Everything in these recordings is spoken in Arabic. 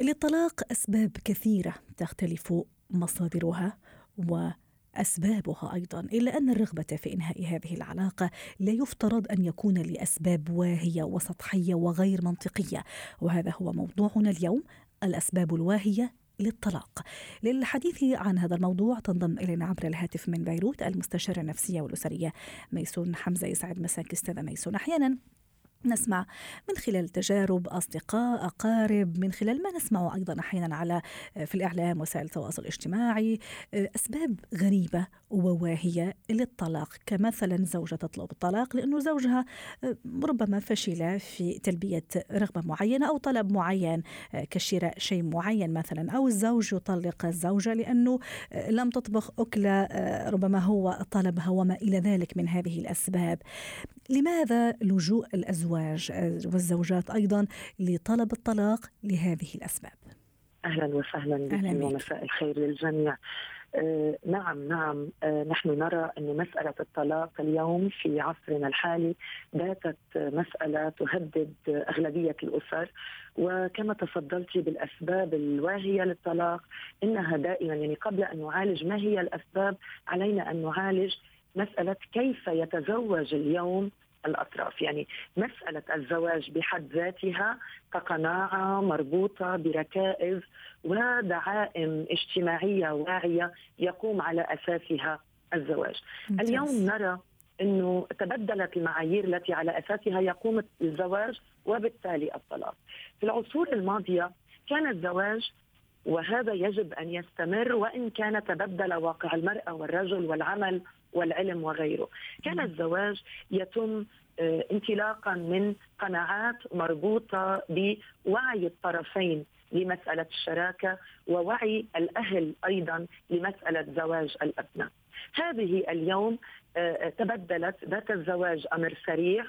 للطلاق أسباب كثيرة تختلف مصادرها و اسبابها أيضا إلا أن الرغبة في إنهاء هذه العلاقة لا يفترض أن يكون لأسباب واهية وسطحية وغير منطقية. وهذا هو موضوعنا اليوم الأسباب الواهية للطلاق. للحديث عن هذا الموضوع تنضم إلينا عبر الهاتف من بيروت المستشارة النفسية والأسرية ميسون حمزة. يسعد مساك أستاذة ميسون. أحيانا نسمع من خلال تجارب أصدقاء أقارب من خلال ما نسمعه أيضا أحيانا على في الإعلام وسائل التواصل الاجتماعي أسباب غريبة وواهية للطلاق كمثلا زوجة تطلب الطلاق لأنه زوجها ربما فشل في تلبية رغبة معينة أو طلب معين كشراء شيء معين مثلا أو الزوج يطلق الزوجة لأنه لم تطبخ أكلة ربما هو طلبها وما إلى ذلك من هذه الأسباب. لماذا لجوء الأزواج والزوجات أيضا لطلب الطلاق لهذه الأسباب؟ أهلا وسهلا بك ومساء الخير للجميع. آه نعم نعم آه نحن نرى أن مسألة الطلاق اليوم في عصرنا الحالي باتت مسألة تهدد أغلبية الأسر وكما تفضلت بالأسباب الواهية للطلاق إنها دائما يعني قبل أن نعالج ما هي الأسباب علينا أن نعالج مسألة كيف يتزوج اليوم الأطراف. يعني مسألة الزواج بحد ذاتها كقناعة مربوطة بركائز ودعائم اجتماعية واعية يقوم على أساسها الزواج. ممتاز. اليوم نرى أنه تبدلت المعايير التي على أساسها يقوم الزواج وبالتالي الطلاق. في العصور الماضية كان الزواج وهذا يجب أن يستمر وإن كان تبدل واقع المراه والرجل والعمل والعلم وغيره. كان الزواج يتم آه، انطلاقا من قناعات مربوطة بوعي الطرفين لمسألة الشراكة ووعي الأهل أيضا لمسألة زواج الأبناء. هذه اليوم آه، تبدلت ذات الزواج أمر سريع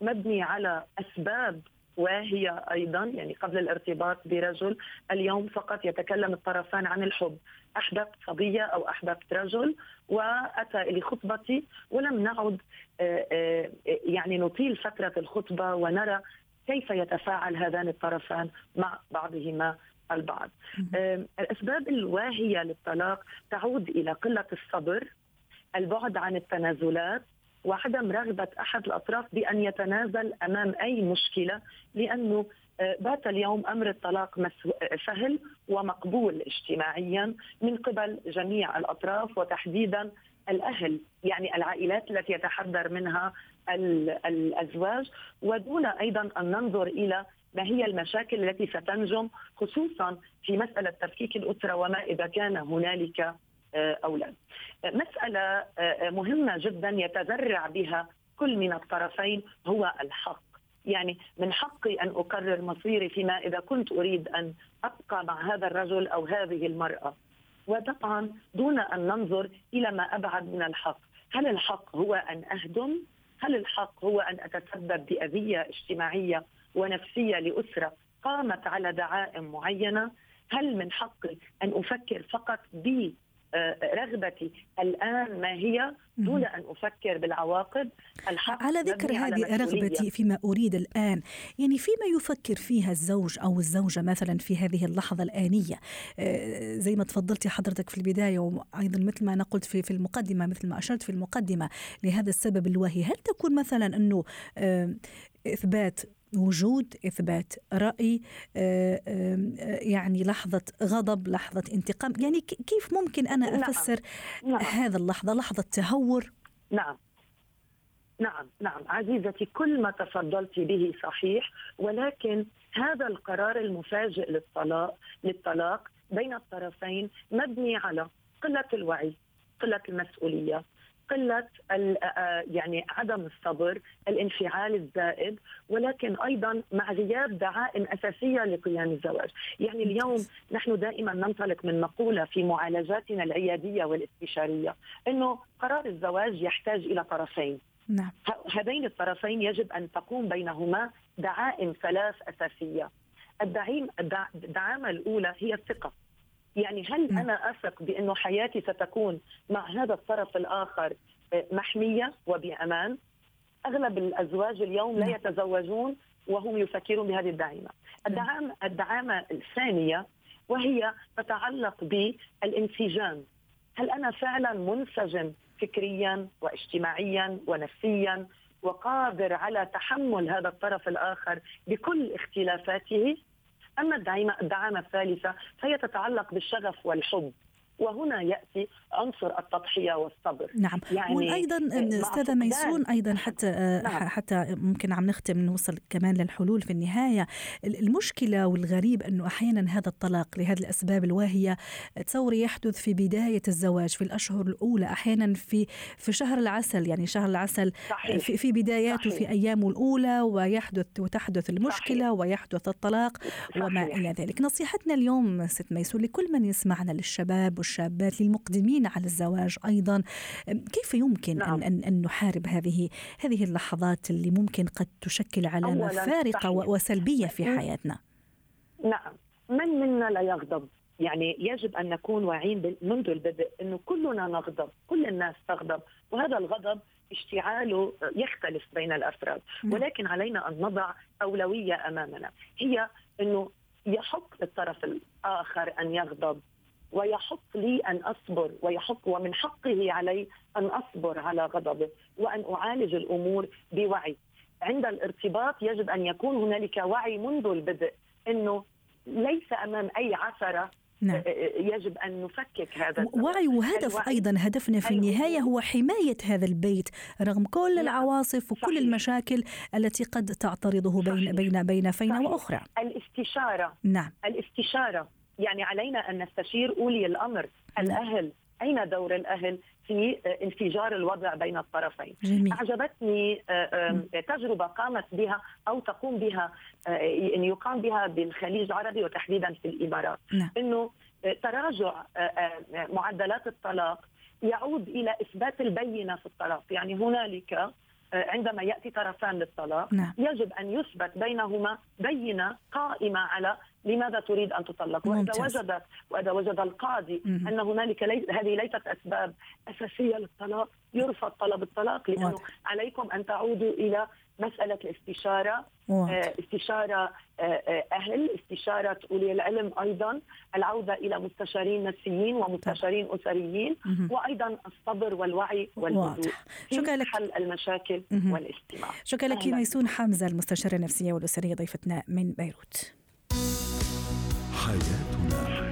مبني على أسباب وهي أيضا يعني قبل الارتباط برجل اليوم فقط يتكلم الطرفان عن الحب أحببت صبيه أو أحببت رجل وأتى لخطبتي ولم نعد آه، آه، يعني نطيل فترة الخطبة ونرى كيف يتفاعل هذان الطرفان مع بعضهما البعض. الأسباب الواهية للطلاق تعود إلى قلة الصبر، البعد عن التنازلات، وعدم رغبه أحد الأطراف بأن يتنازل أمام أي مشكلة لأنه آه، بات اليوم أمر الطلاق سهل ومقبول اجتماعيا من قبل جميع الأطراف وتحديدا الأهل يعني العائلات التي يتحذر منها الأزواج. ودون أيضا أن ننظر إلى ما هي المشاكل التي ستنجم خصوصا في مسألة تفكيك الأسرة وما إذا كان هنالك آه، أولاد. مسألة آه، مهمة جدا يتذرع بها كل من الطرفين هو الحق. يعني من حقي أن اقرر مصيري فيما إذا كنت أريد أن أبقى مع هذا الرجل أو هذه المرأة. وطبعا دون أن ننظر إلى ما أبعد من الحق، هل الحق هو أن أهدم؟ هل الحق هو أن أتسبب بأذية اجتماعية ونفسية لأسرة قامت على دعائم معينة؟ هل من حقي أن أفكر فقط ب رغبتي الآن ما هي؟ دون أن أفكر بالعواقب الحق على ذكر هذه رغبتي فيما أريد الآن يعني فيما يفكر فيها الزوج أو الزوجة مثلا في هذه اللحظة الآنية؟ آه، زي ما تفضلتي حضرتك في البداية وأيضا مثل ما أنا قلت في في المقدمة مثل ما أشرت في المقدمة لهذا السبب الواهي هل تكون مثلا أنه آه، إثبات وجود إثبات رأي آه، آه، يعني لحظة غضب لحظة انتقام يعني كيف ممكن أنا نعم. أفسر نعم. نعم. هذا اللحظة لحظة تهور نعم نعم نعم عزيزتي كل ما تفضلت به صحيح ولكن هذا القرار المفاجئ للطلاق للطلاق بين الطرفين مبني على قلة الوعي قلة المسؤولية قلة يعني عدم الصبر، الانفعال الزائد، ولكن أيضا مع غياب دعائم أساسية لقيام الزواج، يعني اليوم نحن دائما ننطلق من مقولة في معالجاتنا العيادية والاستشارية إنه قرار الزواج يحتاج إلى طرفين. نعم. هذين الطرفين يجب أن تقوم بينهما دعائم ثلاث أساسية. الدعيم الدعامة الأولى هي الثقة. يعني هل نعم. أنا أثق بأنه حياتي ستكون مع هذا الطرف الآخر آه، محمية وبأمان؟ أغلب الأزواج اليوم لا نعم. يتزوجون وهم يفكرون بهذه الدعيمة. نعم. الدعامه الدعامة الثانية وهي تتعلق بالانسجام. هل أنا فعلا منسجم فكريا واجتماعيا ونفسيا وقادر على تحمل هذا الطرف الآخر بكل اختلافاته أما الدعامه الدعامة الثالثة فهي تتعلق بالشغف والحب. وهنا يأتي عنصر التضحية والصبر نعم يعني وأيضا أستاذة ميسون أيضا حتى نعم. حتى ممكن عم نختم نوصل كمان للحلول في النهاية المشكلة والغريب أنه أحيانا هذا الطلاق لهذه الأسباب الواهية تصوري يحدث في بداية الزواج في الأشهر الأولى أحيانا في في شهر العسل يعني شهر العسل صحيح. في, في بداياته. في ايامه الأولى ويحدث وتحدث المشكلة صحيح. ويحدث الطلاق صحيح. وما إلى ذلك نصيحتنا اليوم ست ميسون لكل من يسمعنا للشباب والشابات للمقدمين على الزواج أيضا. كيف يمكن نعم. أن أن نحارب هذه هذه اللحظات اللي ممكن قد تشكل علامه فارقه صحيح. وسلبية في حياتنا؟ نعم. من منا لا يغضب؟ يعني يجب أن نكون واعيين منذ البدء إنه كلنا نغضب كل الناس تغضب وهذا الغضب اشتعاله يختلف بين الأفراد. نعم. ولكن علينا أن نضع أولوية أمامنا. هي إنه يحق للطرف الآخر أن يغضب. ويحق لي أن أصبر ويحق ومن حقه علي أن أصبر على غضبه وأن أعالج الأمور بوعي. عند الارتباط يجب أن يكون هنالك وعي منذ البدء إنه ليس أمام أي عثرة نعم. يجب أن نفكك هذا وعي وهدف أيضا هدفنا في النهاية هو حماية هذا البيت رغم كل نعم. العواصف وكل صحيح. المشاكل التي قد تعترضه بين صحيح. بين بين فينه وأخرى الاستشارة نعم الاستشارة يعني علينا أن نستشير أولي الأمر الأهل أين دور الأهل في انفجار الوضع بين الطرفين جميل. أعجبتني تجربة قامت بها أو تقوم بها إن يقام بها بالخليج العربي وتحديدا في الإمارات نعم. إنه تراجع معدلات الطلاق يعود إلى إثبات البينة في الطلاق يعني هنالك عندما يأتي طرفان للطلاق نعم. يجب أن يثبت بينهما بينة قائمة على لماذا تريد أن تطلق وإذا وجد وإذا وجد القاضي مم. أن هنالك لي... هذه ليست أسباب أساسية للطلاق يرفض طلب الطلاق لأنه واضح. عليكم أن تعودوا إلى مسألة الاستشارة واضح. استشارة آه، آه، أهل استشارة أولي العلم أيضا العودة إلى مستشارين نفسيين ومستشارين أسريين وأيضا الصبر والوعي والهدوء شكرا لك. حل المشاكل والاستماع. شكرا لك ميسون حمزة المستشارة النفسية والأسرية ضيفتنا من بيروت. حياتنا.